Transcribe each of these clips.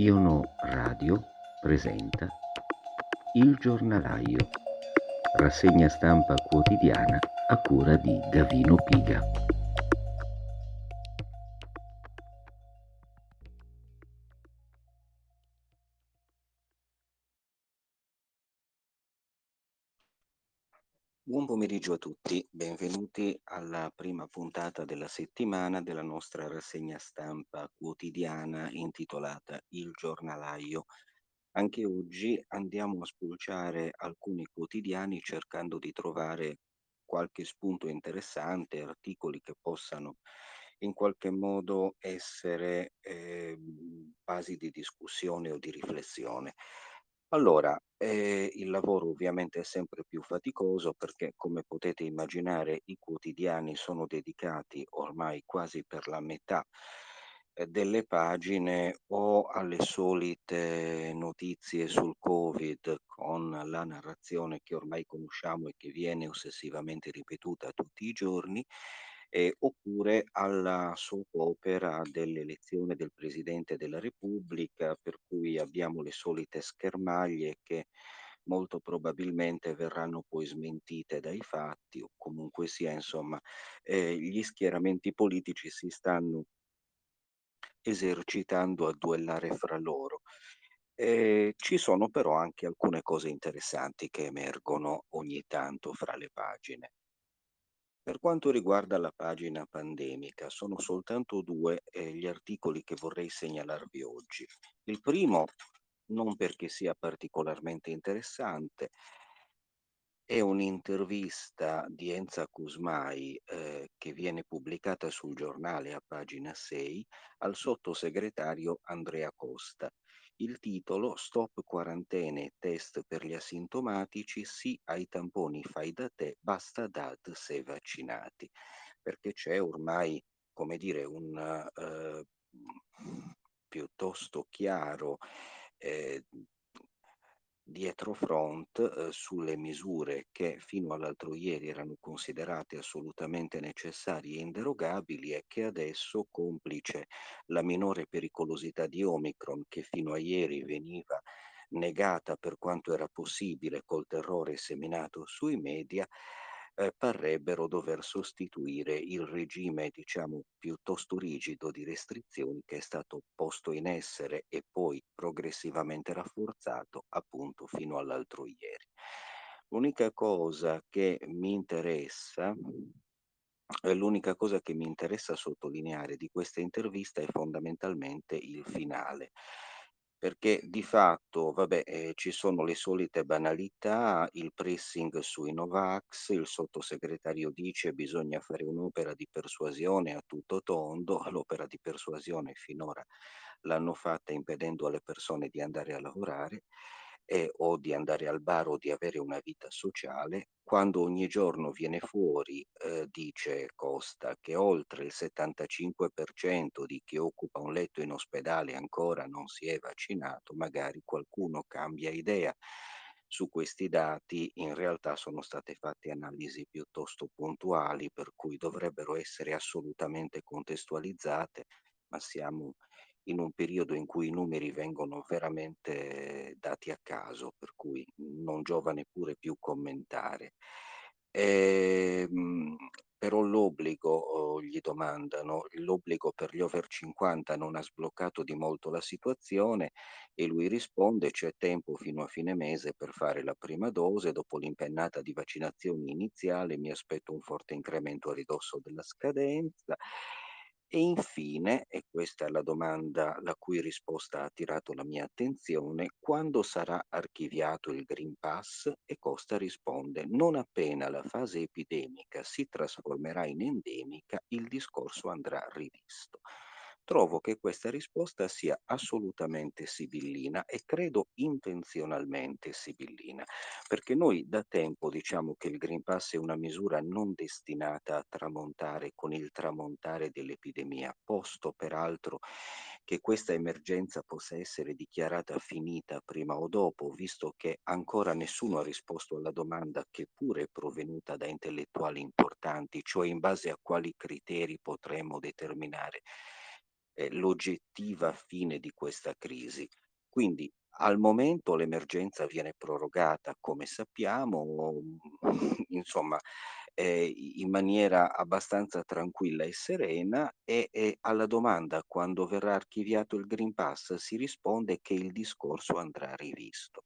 Iono Radio presenta Il giornalaio, rassegna stampa quotidiana a cura di Gavino Piga. Pomeriggio a tutti, benvenuti alla prima puntata della settimana della nostra rassegna stampa quotidiana intitolata Il giornalaio. Anche oggi andiamo a spulciare alcuni quotidiani cercando di trovare qualche spunto interessante, articoli che possano in qualche modo essere eh, basi di discussione o di riflessione. Allora, eh, il lavoro ovviamente è sempre più faticoso perché, come potete immaginare, i quotidiani sono dedicati ormai quasi per la metà eh, delle pagine o alle solite notizie sul Covid con la narrazione che ormai conosciamo e che viene ossessivamente ripetuta tutti i giorni eh, oppure alla soap opera dell'elezione del Presidente della Repubblica, per cui abbiamo le solite schermaglie che molto probabilmente verranno poi smentite dai fatti o comunque sia, insomma, eh, gli schieramenti politici si stanno esercitando a duellare fra loro. Eh, ci sono però anche alcune cose interessanti che emergono ogni tanto fra le pagine. Per quanto riguarda la pagina pandemica, sono soltanto due eh, gli articoli che vorrei segnalarvi oggi. Il primo, non perché sia particolarmente interessante, è un'intervista di Enza Cusmai eh, che viene pubblicata sul giornale a pagina 6 al sottosegretario Andrea Costa il titolo Stop quarantene test per gli asintomatici, sì ai tamponi fai da te, basta DAT se vaccinati, perché c'è ormai, come dire, un uh, piuttosto chiaro eh, dietro front eh, sulle misure che fino all'altro ieri erano considerate assolutamente necessarie e inderogabili e che adesso, complice la minore pericolosità di Omicron che fino a ieri veniva negata per quanto era possibile col terrore seminato sui media, eh, parrebbero dover sostituire il regime, diciamo, piuttosto rigido di restrizioni che è stato posto in essere e poi progressivamente rafforzato appunto fino all'altro ieri. L'unica cosa che mi interessa L'unica cosa che mi interessa sottolineare di questa intervista è fondamentalmente il finale, perché di fatto, vabbè, eh, ci sono le solite banalità, il pressing sui Novax, il sottosegretario dice bisogna fare un'opera di persuasione a tutto tondo, l'opera di persuasione finora l'hanno fatta impedendo alle persone di andare a lavorare eh, o di andare al bar o di avere una vita sociale, quando ogni giorno viene fuori, eh, dice Costa, che oltre il 75% di chi occupa un letto in ospedale ancora non si è vaccinato, magari qualcuno cambia idea. Su questi dati in realtà sono state fatte analisi piuttosto puntuali, per cui dovrebbero essere assolutamente contestualizzate, ma siamo in un periodo in cui i numeri vengono veramente dati a caso, per cui non giova neppure più commentare. E, ehm, però l'obbligo, oh, gli domandano, l'obbligo per gli over 50 non ha sbloccato di molto la situazione e lui risponde c'è tempo fino a fine mese per fare la prima dose, dopo l'impennata di vaccinazioni iniziale mi aspetto un forte incremento a ridosso della scadenza e infine, e questa è la domanda la cui risposta ha attirato la mia attenzione, quando sarà archiviato il Green Pass? E Costa risponde, non appena la fase epidemica si trasformerà in endemica, il discorso andrà rivisto trovo che questa risposta sia assolutamente sibillina e credo intenzionalmente sibillina, perché noi da tempo diciamo che il Green Pass è una misura non destinata a tramontare con il tramontare dell'epidemia, posto peraltro che questa emergenza possa essere dichiarata finita prima o dopo, visto che ancora nessuno ha risposto alla domanda che pure è provenuta da intellettuali importanti, cioè in base a quali criteri potremmo determinare l'oggettiva fine di questa crisi. Quindi al momento l'emergenza viene prorogata, come sappiamo, insomma, eh, in maniera abbastanza tranquilla e serena e, e alla domanda quando verrà archiviato il Green Pass si risponde che il discorso andrà rivisto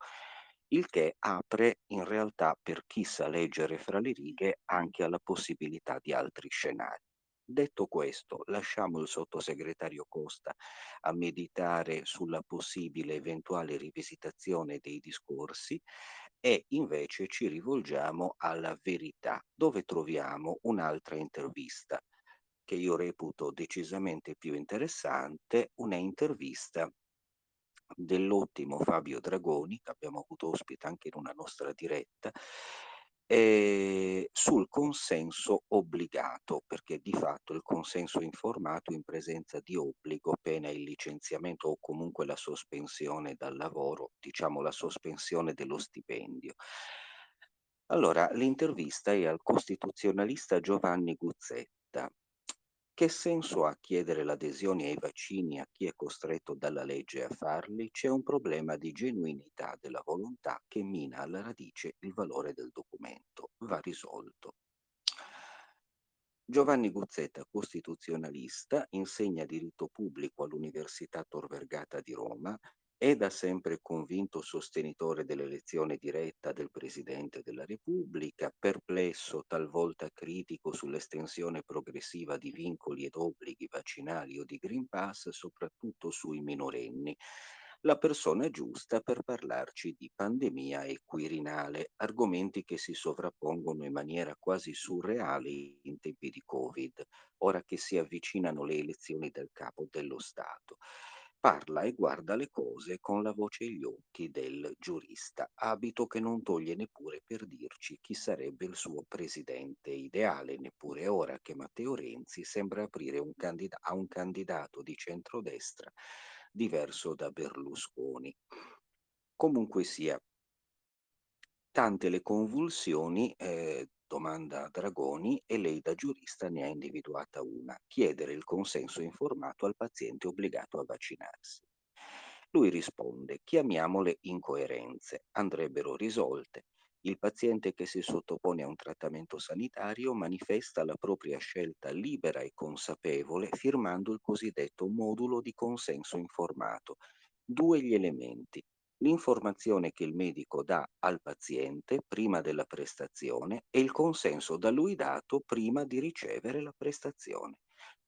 il che apre in realtà per chi sa leggere fra le righe anche alla possibilità di altri scenari. Detto questo, lasciamo il sottosegretario Costa a meditare sulla possibile eventuale rivisitazione dei discorsi e invece ci rivolgiamo alla verità, dove troviamo un'altra intervista che io reputo decisamente più interessante, una intervista dell'ottimo Fabio Dragoni, che abbiamo avuto ospite anche in una nostra diretta, eh, sul consenso obbligato, perché di fatto il consenso informato in presenza di obbligo, pena il licenziamento o comunque la sospensione dal lavoro, diciamo la sospensione dello stipendio. Allora, l'intervista è al costituzionalista Giovanni Guzzetta, che senso ha chiedere l'adesione ai vaccini a chi è costretto dalla legge a farli? C'è un problema di genuinità della volontà che mina alla radice il valore del documento. Va risolto. Giovanni Guzzetta, costituzionalista, insegna diritto pubblico all'Università Tor Vergata di Roma è da sempre convinto sostenitore dell'elezione diretta del Presidente della Repubblica, perplesso, talvolta critico sull'estensione progressiva di vincoli ed obblighi vaccinali o di Green Pass, soprattutto sui minorenni. La persona giusta per parlarci di pandemia e Quirinale, argomenti che si sovrappongono in maniera quasi surreale in tempi di Covid, ora che si avvicinano le elezioni del capo dello Stato parla e guarda le cose con la voce e gli occhi del giurista, abito che non toglie neppure per dirci chi sarebbe il suo presidente ideale, neppure ora che Matteo Renzi sembra aprire un candida- a un candidato di centrodestra diverso da Berlusconi. Comunque sia, tante le convulsioni eh, domanda Dragoni e lei da giurista ne ha individuata una, chiedere il consenso informato al paziente obbligato a vaccinarsi. Lui risponde, chiamiamole incoerenze, andrebbero risolte. Il paziente che si sottopone a un trattamento sanitario manifesta la propria scelta libera e consapevole firmando il cosiddetto modulo di consenso informato. Due gli elementi, l'informazione che il medico dà al paziente prima della prestazione e il consenso da lui dato prima di ricevere la prestazione.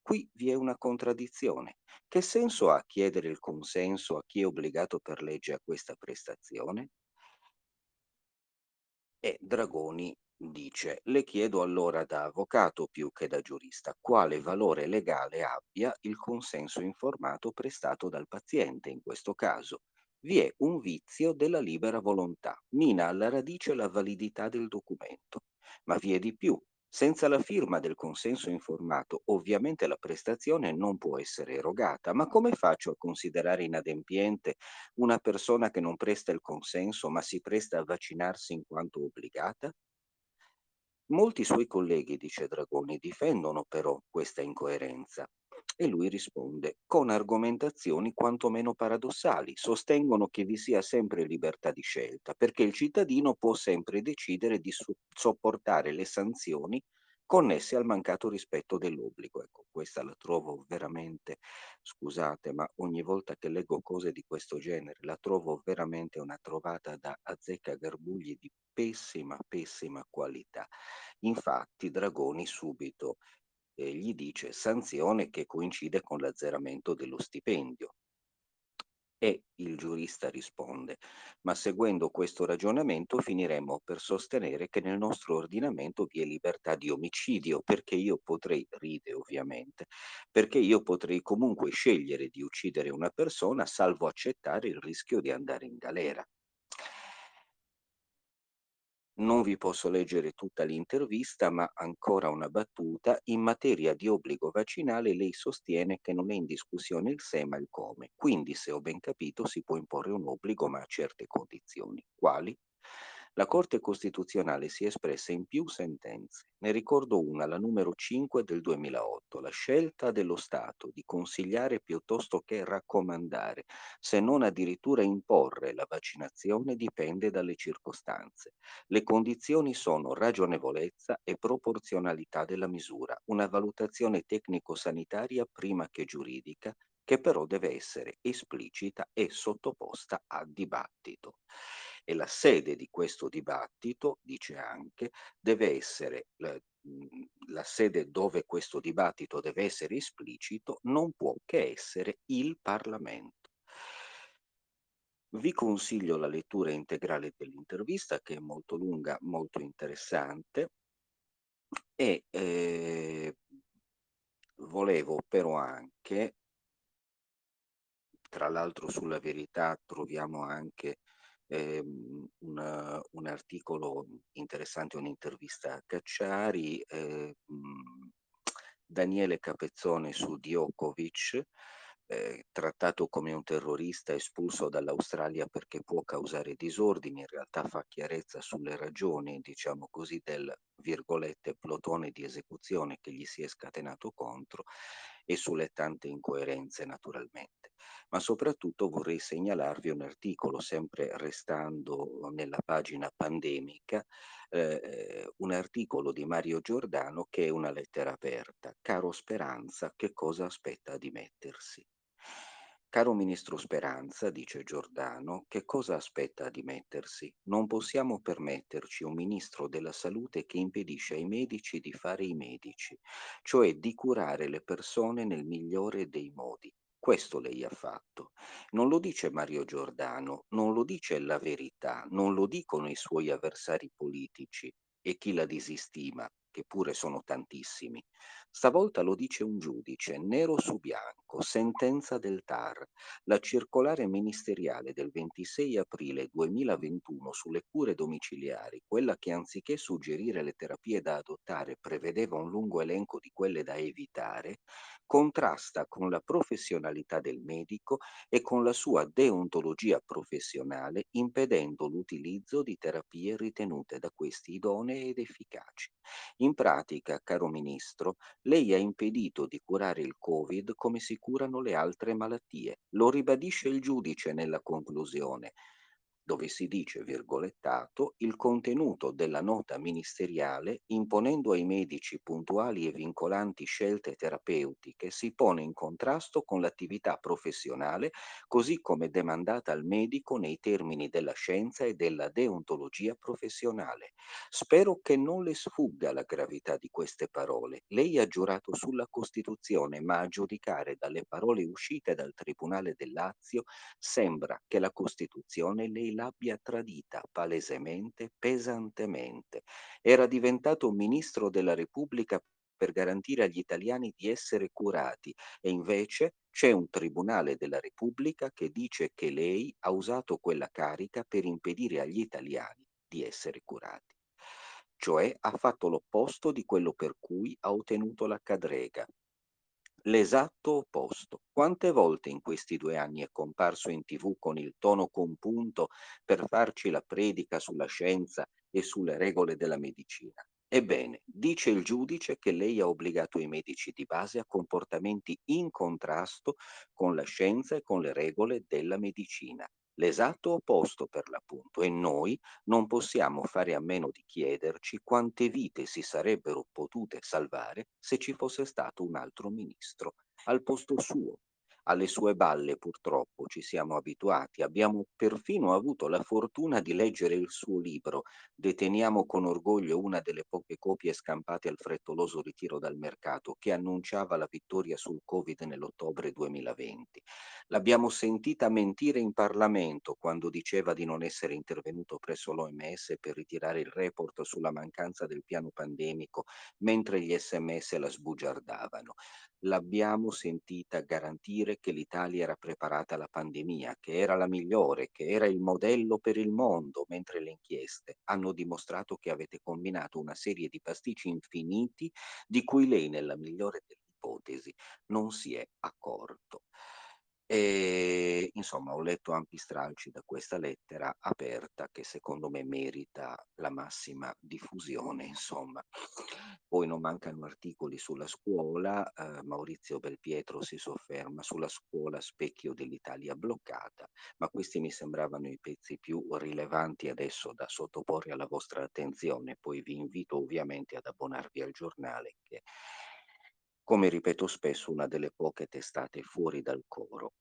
Qui vi è una contraddizione. Che senso ha chiedere il consenso a chi è obbligato per legge a questa prestazione? E Dragoni dice, le chiedo allora da avvocato più che da giurista quale valore legale abbia il consenso informato prestato dal paziente in questo caso vi è un vizio della libera volontà, mina alla radice la validità del documento. Ma vi è di più. Senza la firma del consenso informato, ovviamente la prestazione non può essere erogata, ma come faccio a considerare inadempiente una persona che non presta il consenso ma si presta a vaccinarsi in quanto obbligata? Molti suoi colleghi, dice Dragoni, difendono però questa incoerenza. E lui risponde con argomentazioni quantomeno paradossali. Sostengono che vi sia sempre libertà di scelta, perché il cittadino può sempre decidere di so- sopportare le sanzioni connesse al mancato rispetto dell'obbligo. Ecco, questa la trovo veramente, scusate, ma ogni volta che leggo cose di questo genere la trovo veramente una trovata da azzecca garbugli di pessima, pessima qualità. Infatti Dragoni subito eh, gli dice sanzione che coincide con l'azzeramento dello stipendio. E il giurista risponde, ma seguendo questo ragionamento finiremo per sostenere che nel nostro ordinamento vi è libertà di omicidio, perché io potrei, ride ovviamente, perché io potrei comunque scegliere di uccidere una persona salvo accettare il rischio di andare in galera. Non vi posso leggere tutta l'intervista, ma ancora una battuta. In materia di obbligo vaccinale lei sostiene che non è in discussione il se ma il come. Quindi, se ho ben capito, si può imporre un obbligo ma a certe condizioni. Quali? La Corte Costituzionale si è espressa in più sentenze. Ne ricordo una, la numero 5 del 2008. La scelta dello Stato di consigliare piuttosto che raccomandare, se non addirittura imporre la vaccinazione, dipende dalle circostanze. Le condizioni sono ragionevolezza e proporzionalità della misura, una valutazione tecnico-sanitaria prima che giuridica, che però deve essere esplicita e sottoposta a dibattito e la sede di questo dibattito, dice anche, deve essere la, la sede dove questo dibattito deve essere esplicito, non può che essere il Parlamento. Vi consiglio la lettura integrale dell'intervista che è molto lunga, molto interessante e eh, volevo però anche, tra l'altro sulla verità troviamo anche eh, un, un, articolo interessante, un'intervista a Cacciari, eh, Daniele Capezzone su Djokovic, eh, trattato come un terrorista espulso dall'Australia perché può causare disordini, in realtà fa chiarezza sulle ragioni, diciamo così, del virgolette plotone di esecuzione che gli si è scatenato contro e sulle tante incoerenze naturalmente. Ma soprattutto vorrei segnalarvi un articolo, sempre restando nella pagina pandemica, eh, un articolo di Mario Giordano che è una lettera aperta. Caro Speranza, che cosa aspetta di mettersi? Caro ministro Speranza, dice Giordano, che cosa aspetta a dimettersi? Non possiamo permetterci un ministro della salute che impedisce ai medici di fare i medici, cioè di curare le persone nel migliore dei modi. Questo lei ha fatto. Non lo dice Mario Giordano, non lo dice la verità, non lo dicono i suoi avversari politici e chi la disistima, che pure sono tantissimi. Stavolta lo dice un giudice, nero su bianco, sentenza del TAR. La circolare ministeriale del 26 aprile 2021 sulle cure domiciliari, quella che anziché suggerire le terapie da adottare prevedeva un lungo elenco di quelle da evitare, contrasta con la professionalità del medico e con la sua deontologia professionale, impedendo l'utilizzo di terapie ritenute da questi idonee ed efficaci. In pratica, caro Ministro, lei ha impedito di curare il Covid come si curano le altre malattie. Lo ribadisce il giudice nella conclusione dove si dice, virgolettato, il contenuto della nota ministeriale, imponendo ai medici puntuali e vincolanti scelte terapeutiche, si pone in contrasto con l'attività professionale così come demandata al medico nei termini della scienza e della deontologia professionale. Spero che non le sfugga la gravità di queste parole. Lei ha giurato sulla Costituzione, ma a giudicare dalle parole uscite dal Tribunale del Lazio, sembra che la Costituzione lei l'abbia tradita palesemente, pesantemente. Era diventato ministro della Repubblica per garantire agli italiani di essere curati e invece c'è un tribunale della Repubblica che dice che lei ha usato quella carica per impedire agli italiani di essere curati. Cioè ha fatto l'opposto di quello per cui ha ottenuto la cadrega, l'esatto opposto. Quante volte in questi due anni è comparso in tv con il tono compunto per farci la predica sulla scienza e sulle regole della medicina? Ebbene, dice il giudice che lei ha obbligato i medici di base a comportamenti in contrasto con la scienza e con le regole della medicina l'esatto opposto per l'appunto e noi non possiamo fare a meno di chiederci quante vite si sarebbero potute salvare se ci fosse stato un altro ministro al posto suo. Alle sue balle purtroppo ci siamo abituati, abbiamo perfino avuto la fortuna di leggere il suo libro. Deteniamo con orgoglio una delle poche copie scampate al frettoloso ritiro dal mercato che annunciava la vittoria sul Covid nell'ottobre 2020. L'abbiamo sentita mentire in Parlamento quando diceva di non essere intervenuto presso l'OMS per ritirare il report sulla mancanza del piano pandemico, mentre gli sms la sbugiardavano. L'abbiamo sentita garantire che l'Italia era preparata alla pandemia, che era la migliore, che era il modello per il mondo, mentre le inchieste hanno dimostrato che avete combinato una serie di pasticci infiniti di cui lei, nella migliore delle ipotesi, non si è accorto. E insomma, ho letto ampi stralci da questa lettera aperta che secondo me merita la massima diffusione, insomma. Poi non mancano articoli sulla scuola, eh, Maurizio Belpietro si sofferma sulla scuola specchio dell'Italia bloccata, ma questi mi sembravano i pezzi più rilevanti adesso da sottoporre alla vostra attenzione, poi vi invito ovviamente ad abbonarvi al giornale che come ripeto spesso, una delle poche testate fuori dal coro.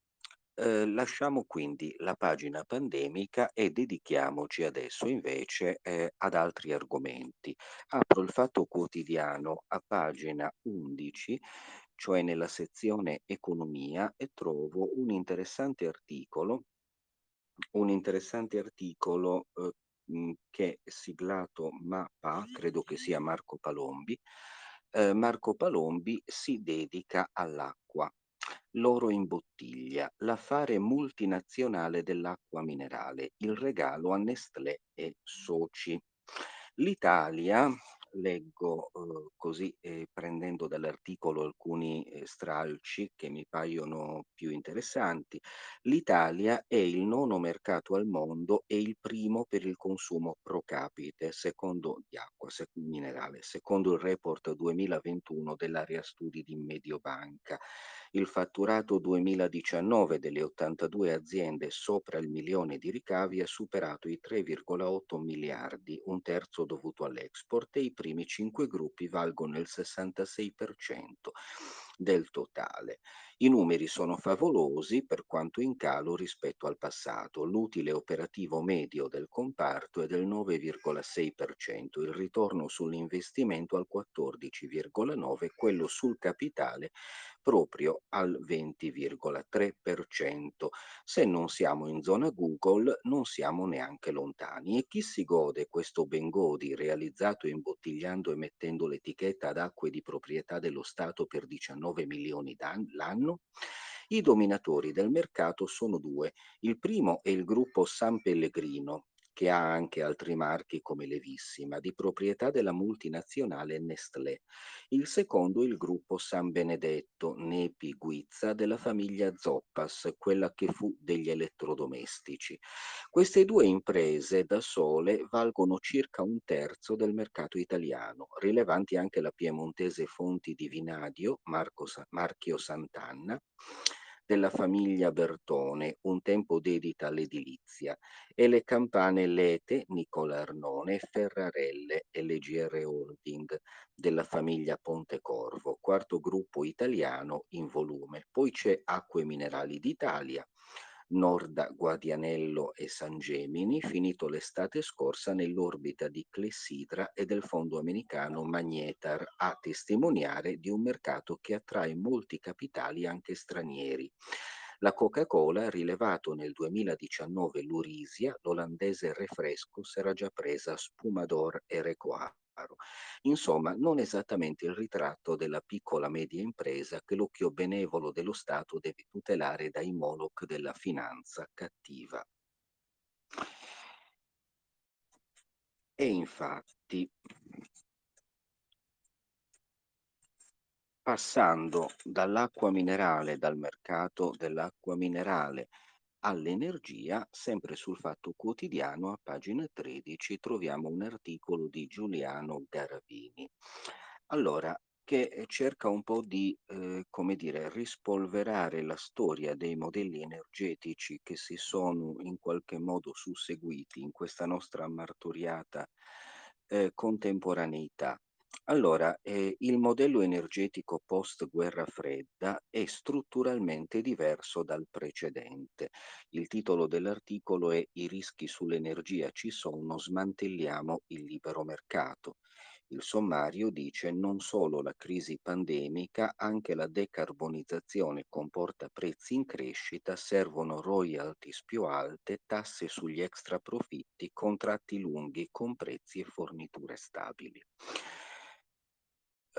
Eh, lasciamo quindi la pagina pandemica e dedichiamoci adesso invece eh, ad altri argomenti. Apro il Fatto Quotidiano a pagina 11, cioè nella sezione Economia, e trovo un interessante articolo, un interessante articolo eh, che è siglato MAPA, credo che sia Marco Palombi, eh, Marco Palombi si dedica all'acqua. L'oro in bottiglia, l'affare multinazionale dell'acqua minerale, il regalo a Nestlé e soci. L'Italia, leggo eh, così eh, prendendo dall'articolo alcuni eh, stralci che mi paiono più interessanti, l'Italia è il nono mercato al mondo e il primo per il consumo pro capite secondo, di acqua se, minerale, secondo il report 2021 dell'area studi di Mediobanca. Il fatturato 2019 delle 82 aziende sopra il milione di ricavi ha superato i 3,8 miliardi, un terzo dovuto all'export e i primi cinque gruppi valgono il 66% del totale. I numeri sono favolosi per quanto in calo rispetto al passato. L'utile operativo medio del comparto è del 9,6%, il ritorno sull'investimento al 14,9%, quello sul capitale proprio al 20,3%. Se non siamo in zona Google, non siamo neanche lontani. E chi si gode questo Bengodi realizzato imbottigliando e mettendo l'etichetta ad acque di proprietà dello Stato per 19 milioni l'anno? I dominatori del mercato sono due. Il primo è il gruppo San Pellegrino, che ha anche altri marchi come Levissima, di proprietà della multinazionale Nestlé. Il secondo il gruppo San Benedetto, Nepi Guizza, della famiglia Zoppas, quella che fu degli elettrodomestici. Queste due imprese da sole valgono circa un terzo del mercato italiano, rilevanti anche la piemontese Fonti di Vinadio, Marco, Marchio Sant'Anna, della famiglia Bertone, un tempo dedita all'edilizia, e le campane Lete, Nicola Arnone, Ferrarelle e LGR Holding della famiglia Pontecorvo, quarto gruppo italiano in volume. Poi c'è Acque Minerali d'Italia, Norda, Guadianello e San Gemini, finito l'estate scorsa nell'orbita di Clessidra e del fondo americano Magnetar, a testimoniare di un mercato che attrae molti capitali anche stranieri. La Coca-Cola ha rilevato nel 2019 l'Urisia, l'olandese refresco, s'era già presa Spumador e Recoa Insomma, non esattamente il ritratto della piccola media impresa che l'occhio benevolo dello Stato deve tutelare dai moloch della finanza cattiva. E infatti, passando dall'acqua minerale, dal mercato dell'acqua minerale all'energia, sempre sul Fatto Quotidiano, a pagina 13, troviamo un articolo di Giuliano Garavini. Allora, che cerca un po' di, eh, come dire, rispolverare la storia dei modelli energetici che si sono in qualche modo susseguiti in questa nostra martoriata eh, contemporaneità. Allora, eh, il modello energetico post-guerra fredda è strutturalmente diverso dal precedente. Il titolo dell'articolo è I rischi sull'energia ci sono, smantelliamo il libero mercato. Il sommario dice non solo la crisi pandemica, anche la decarbonizzazione comporta prezzi in crescita, servono royalties più alte, tasse sugli extra profitti, contratti lunghi con prezzi e forniture stabili.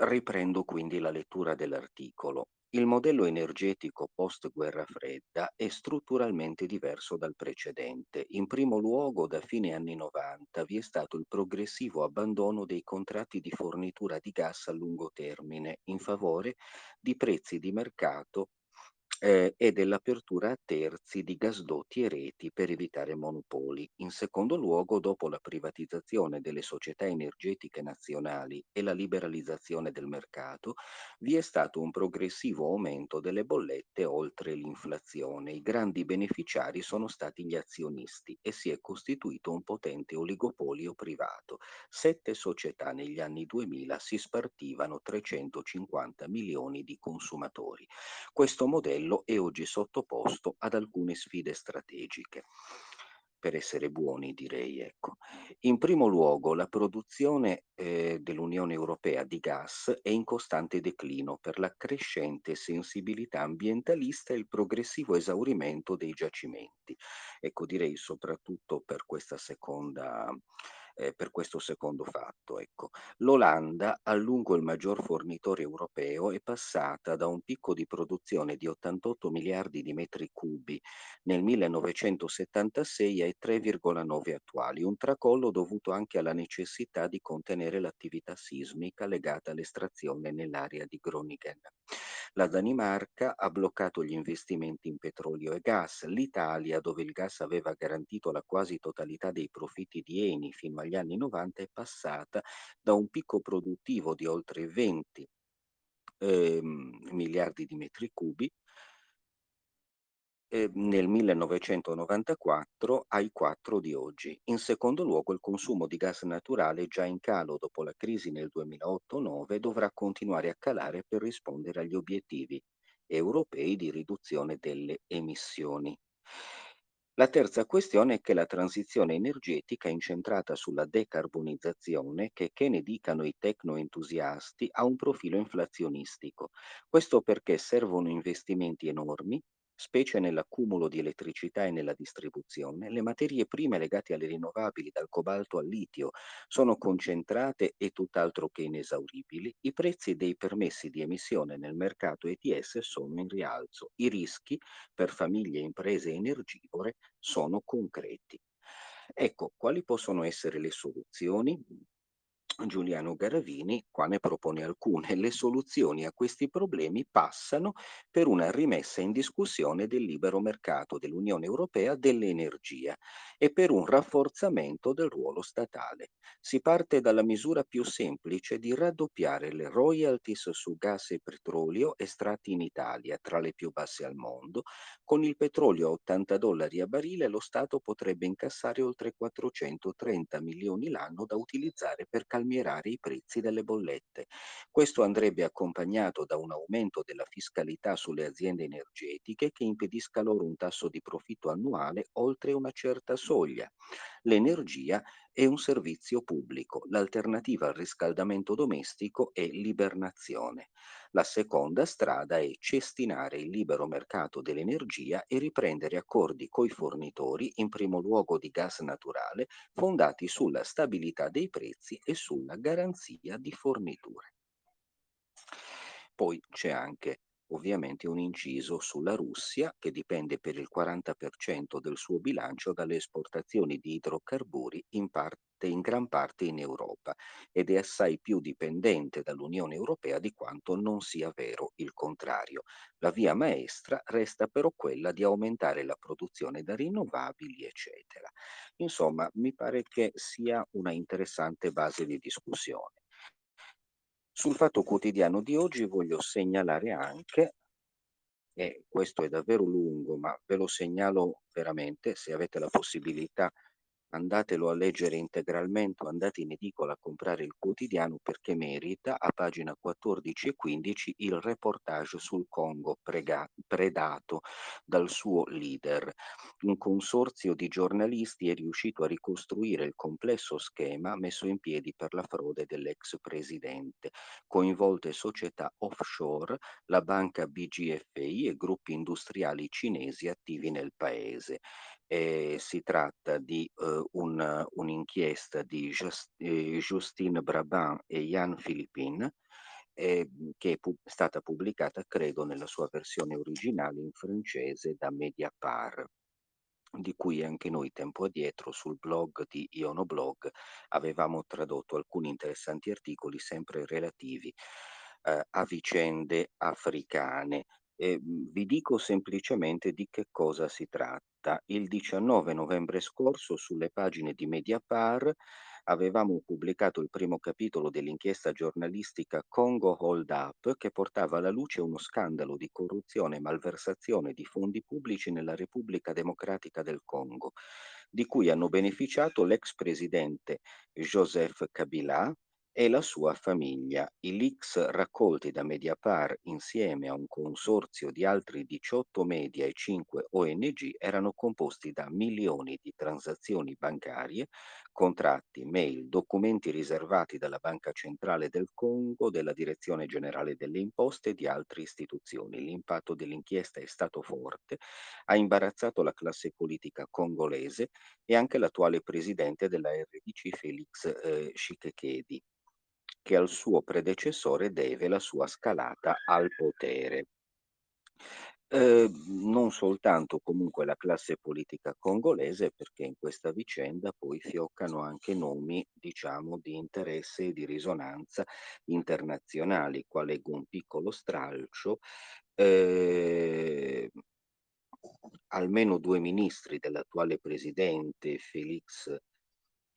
Riprendo quindi la lettura dell'articolo. Il modello energetico post-guerra fredda è strutturalmente diverso dal precedente. In primo luogo, da fine anni 90 vi è stato il progressivo abbandono dei contratti di fornitura di gas a lungo termine in favore di prezzi di mercato eh, e dell'apertura a terzi di gasdotti e reti per evitare monopoli. In secondo luogo, dopo la privatizzazione delle società energetiche nazionali e la liberalizzazione del mercato, vi è stato un progressivo aumento delle bollette oltre l'inflazione. I grandi beneficiari sono stati gli azionisti e si è costituito un potente oligopolio privato. Sette società negli anni 2000 si spartivano 350 milioni di consumatori. Questo modello è oggi sottoposto ad alcune sfide strategiche per essere buoni direi. Ecco. In primo luogo la produzione eh, dell'Unione Europea di gas è in costante declino per la crescente sensibilità ambientalista e il progressivo esaurimento dei giacimenti. Ecco, direi soprattutto per questa seconda eh, per questo secondo fatto. Ecco. L'Olanda, a lungo il maggior fornitore europeo, è passata da un picco di produzione di 88 miliardi di metri cubi nel 1976 ai 3,9 attuali, un tracollo dovuto anche alla necessità di contenere l'attività sismica legata all'estrazione nell'area di Groningen. La Danimarca ha bloccato gli investimenti in petrolio e gas. L'Italia, dove il gas aveva garantito la quasi totalità dei profitti di Eni fino agli anni 90, è passata da un picco produttivo di oltre 20 ehm, miliardi di metri cubi eh, nel 1994 ai 4 di oggi. In secondo luogo, il consumo di gas naturale, già in calo dopo la crisi nel 2008-9, dovrà continuare a calare per rispondere agli obiettivi europei di riduzione delle emissioni. La terza questione è che la transizione energetica incentrata sulla decarbonizzazione, che, che ne dicano i tecnoentusiasti, ha un profilo inflazionistico. Questo perché servono investimenti enormi, specie nell'accumulo di elettricità e nella distribuzione, le materie prime legate alle rinnovabili, dal cobalto al litio, sono concentrate e tutt'altro che inesauribili, i prezzi dei permessi di emissione nel mercato ETS sono in rialzo, i rischi per famiglie e imprese energivore sono concreti. Ecco, quali possono essere le soluzioni? Giuliano Garavini qua ne propone alcune. Le soluzioni a questi problemi passano per una rimessa in discussione del libero mercato dell'Unione Europea dell'energia e per un rafforzamento del ruolo statale. Si parte dalla misura più semplice di raddoppiare le royalties su gas e petrolio estratti in Italia, tra le più basse al mondo. Con il petrolio a 80 dollari a barile lo Stato potrebbe incassare oltre 430 milioni l'anno da utilizzare per calmierare calmierare i prezzi delle bollette. Questo andrebbe accompagnato da un aumento della fiscalità sulle aziende energetiche che impedisca loro un tasso di profitto annuale oltre una certa soglia. L'energia è un servizio pubblico, l'alternativa al riscaldamento domestico è l'ibernazione. La seconda strada è cestinare il libero mercato dell'energia e riprendere accordi coi fornitori, in primo luogo di gas naturale, fondati sulla stabilità dei prezzi e sulla garanzia di forniture. Poi c'è anche ovviamente un inciso sulla Russia che dipende per il 40% del suo bilancio dalle esportazioni di idrocarburi in, parte, in gran parte in Europa ed è assai più dipendente dall'Unione Europea di quanto non sia vero il contrario. La via maestra resta però quella di aumentare la produzione da rinnovabili, eccetera. Insomma, mi pare che sia una interessante base di discussione. Sul Fatto Quotidiano di oggi voglio segnalare anche, e questo è davvero lungo, ma ve lo segnalo veramente, se avete la possibilità andatelo a leggere integralmente o andate in edicola a comprare il quotidiano perché merita a pagina 14 e 15 il reportage sul Congo prega- predato dal suo leader. Un consorzio di giornalisti è riuscito a ricostruire il complesso schema messo in piedi per la frode dell'ex presidente, coinvolte società offshore, la banca BGFI e gruppi industriali cinesi attivi nel paese. Eh, si tratta di eh, un, un'inchiesta di Just, eh, Justine Brabant e Jan Philippin eh, che è pu- stata pubblicata, credo, nella sua versione originale in francese da Mediapart di cui anche noi tempo addietro sul blog di Ionoblog avevamo tradotto alcuni interessanti articoli sempre relativi eh, a vicende africane E, mhmm, vi dico semplicemente di che cosa si tratta. Il 19 novembre scorso sulle pagine di Mediapar avevamo pubblicato il primo capitolo dell'inchiesta giornalistica Congo Hold Up che portava alla luce uno scandalo di corruzione e malversazione di fondi pubblici nella Repubblica Democratica del Congo, di cui hanno beneficiato l'ex presidente Joseph Kabila e la sua famiglia. I leaks raccolti da Mediapar insieme a un consorzio di altri 18 media e 5 ONG erano composti da milioni di transazioni bancarie, contratti, mail, documenti riservati dalla Banca Centrale del Congo, della Direzione Generale delle Imposte e di altre istituzioni. L'impatto dell'inchiesta è stato forte, ha imbarazzato la classe politica congolese e anche l'attuale presidente della RDC Felix eh, Tshisekedi che al suo predecessore deve la sua scalata al potere. Eh, non soltanto comunque la classe politica congolese, perché in questa vicenda poi fioccano anche nomi, diciamo, di interesse e di risonanza internazionali, quale un piccolo stralcio. Eh, almeno due ministri dell'attuale presidente Felix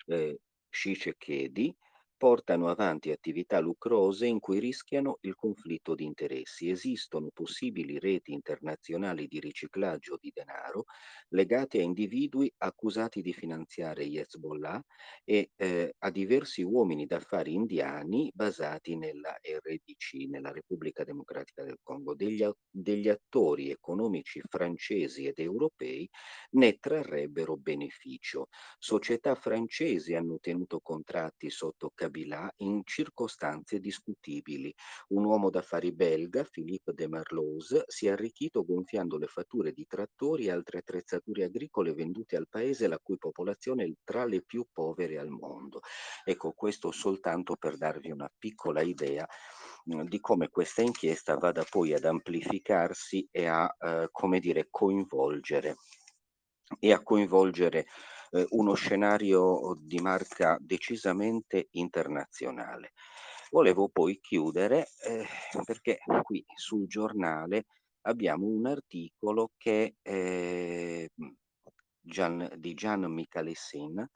eh, Tshisekedi portano avanti attività lucrose in cui rischiano il conflitto di interessi. Esistono possibili reti internazionali di riciclaggio di denaro legate a individui accusati di finanziare Hezbollah e eh, a diversi uomini d'affari indiani basati nella RDC, nella Repubblica Democratica del Congo. Degli, degli attori economici francesi ed europei ne trarrebbero beneficio. Società francesi hanno tenuto contratti sotto Kabila in circostanze discutibili. Un uomo d'affari belga, Philippe de Marlouse, si è arricchito gonfiando le fatture di trattori e altre attrezzature agricole vendute al paese la cui popolazione è tra le più povere al mondo. Ecco, questo soltanto per darvi una piccola idea mm, di come questa inchiesta vada poi ad amplificarsi e a, eh, come dire, coinvolgere e a coinvolgere eh, uno scenario di marca decisamente internazionale. Volevo poi chiudere eh, perché qui sul giornale abbiamo un articolo che eh, Gian, di Gian Michalessin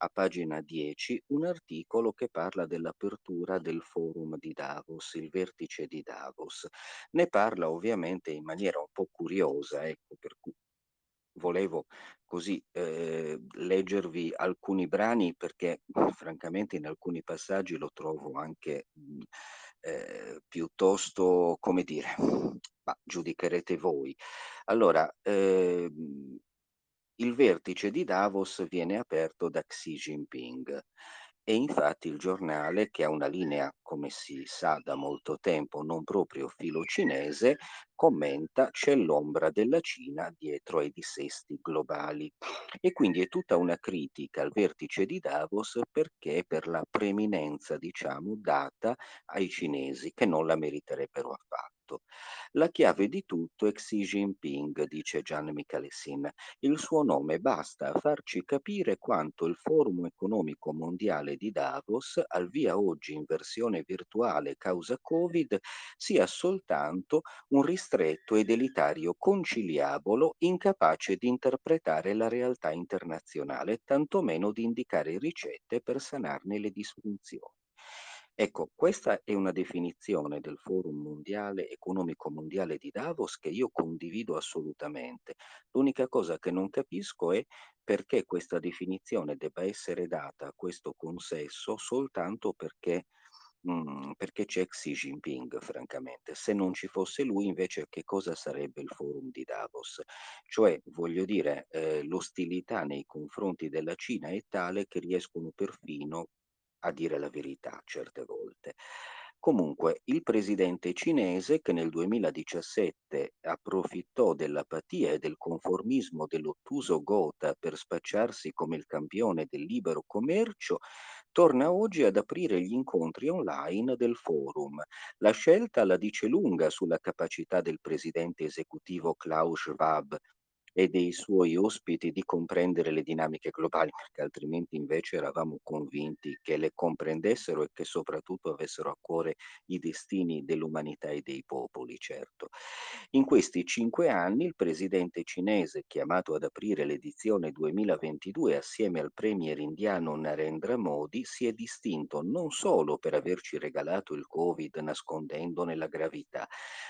a pagina 10 un articolo che parla dell'apertura del forum di Davos, il vertice di Davos. Ne parla ovviamente in maniera un po' curiosa, ecco, per cui volevo così eh, leggervi alcuni brani perché francamente in alcuni passaggi lo trovo anche mh, eh, piuttosto, come dire, ma giudicherete voi. Allora, eh, il vertice di Davos viene aperto da Xi Jinping e infatti il giornale, che ha una linea, come si sa da molto tempo, non proprio filo cinese, commenta c'è l'ombra della Cina dietro ai dissesti globali. E quindi è tutta una critica al vertice di Davos perché per la preeminenza, diciamo, data ai cinesi, che non la meriterebbero affatto tutto. La chiave di tutto è Xi Jinping, dice Gian Michalessin. Il suo nome basta a farci capire quanto il Forum economico mondiale di Davos, al via oggi in versione virtuale causa Covid, sia soltanto un ristretto ed elitario conciliabolo incapace di interpretare la realtà internazionale, tantomeno di indicare ricette per sanarne le disfunzioni. Ecco, questa è una definizione del Forum mondiale, economico mondiale di Davos che io condivido assolutamente. L'unica cosa che non capisco è perché questa definizione debba essere data a questo consesso soltanto perché, mh, mm, perché c'è Xi Jinping, francamente. Se non ci fosse lui, invece, che cosa sarebbe il Forum di Davos? Cioè, voglio dire, eh, l'ostilità nei confronti della Cina è tale che riescono perfino a dire la verità certe volte. Comunque, il presidente cinese che nel 2017 approfittò dell'apatia e del conformismo dell'ottuso Gotha per spacciarsi come il campione del libero commercio, torna oggi ad aprire gli incontri online del forum. La scelta la dice lunga sulla capacità del presidente esecutivo Klaus Schwab e dei suoi ospiti di comprendere le dinamiche globali, perché altrimenti invece eravamo convinti che le comprendessero e che soprattutto avessero a cuore i destini dell'umanità e dei popoli, certo. In questi cinque anni il presidente cinese, chiamato ad aprire l'edizione 2022 assieme al premier indiano Narendra Modi, si è distinto non solo per averci regalato il Covid nascondendone la gravità,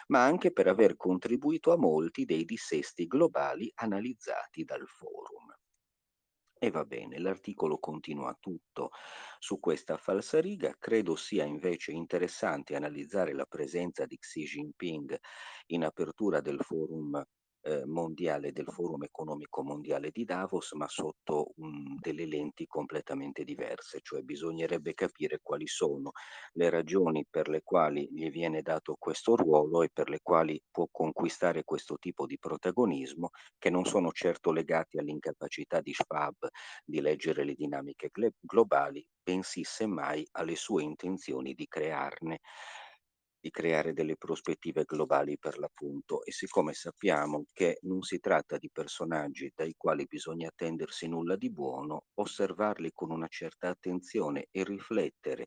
ma anche per aver contribuito a molti dei dissesti globali analizzati dal forum. E va bene, l'articolo continua tutto su questa falsariga. Credo sia invece interessante analizzare la presenza di Xi Jinping in apertura del forum eh, mondiale, del forum economico mondiale di Davos, ma sotto um, delle lenti completamente diverse, cioè bisognerebbe capire quali sono le ragioni per le quali gli viene dato questo ruolo e per le quali può conquistare questo tipo di protagonismo, che non sono certo legati all'incapacità di Schwab di leggere le dinamiche globali, bensì semmai alle sue intenzioni di crearne di creare delle prospettive globali per l'appunto e siccome sappiamo che non si tratta di personaggi dai quali bisogna attendersi nulla di buono, osservarli con una certa attenzione e riflettere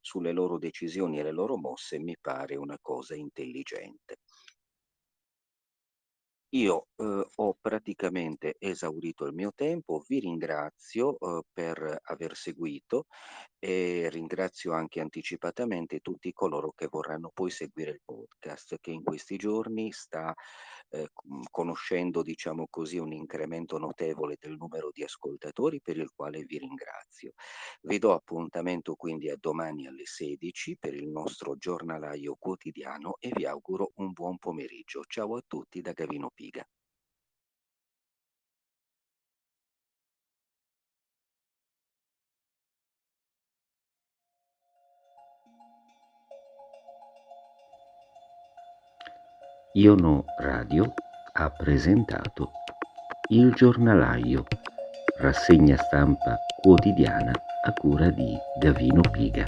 sulle loro decisioni e le loro mosse mi pare una cosa intelligente. Io eh, ho praticamente esaurito il mio tempo, vi ringrazio eh, per aver seguito e ringrazio anche anticipatamente tutti coloro che vorranno poi seguire il podcast che in questi giorni sta eh, conoscendo, diciamo così, un incremento notevole del numero di ascoltatori per il quale vi ringrazio. Vi do appuntamento quindi a domani alle 16 per il nostro giornalaio quotidiano e vi auguro un buon pomeriggio. Ciao a tutti da Gavino Piga. Iono Radio ha presentato Il giornalaio, rassegna stampa quotidiana a cura di Gavino Piga.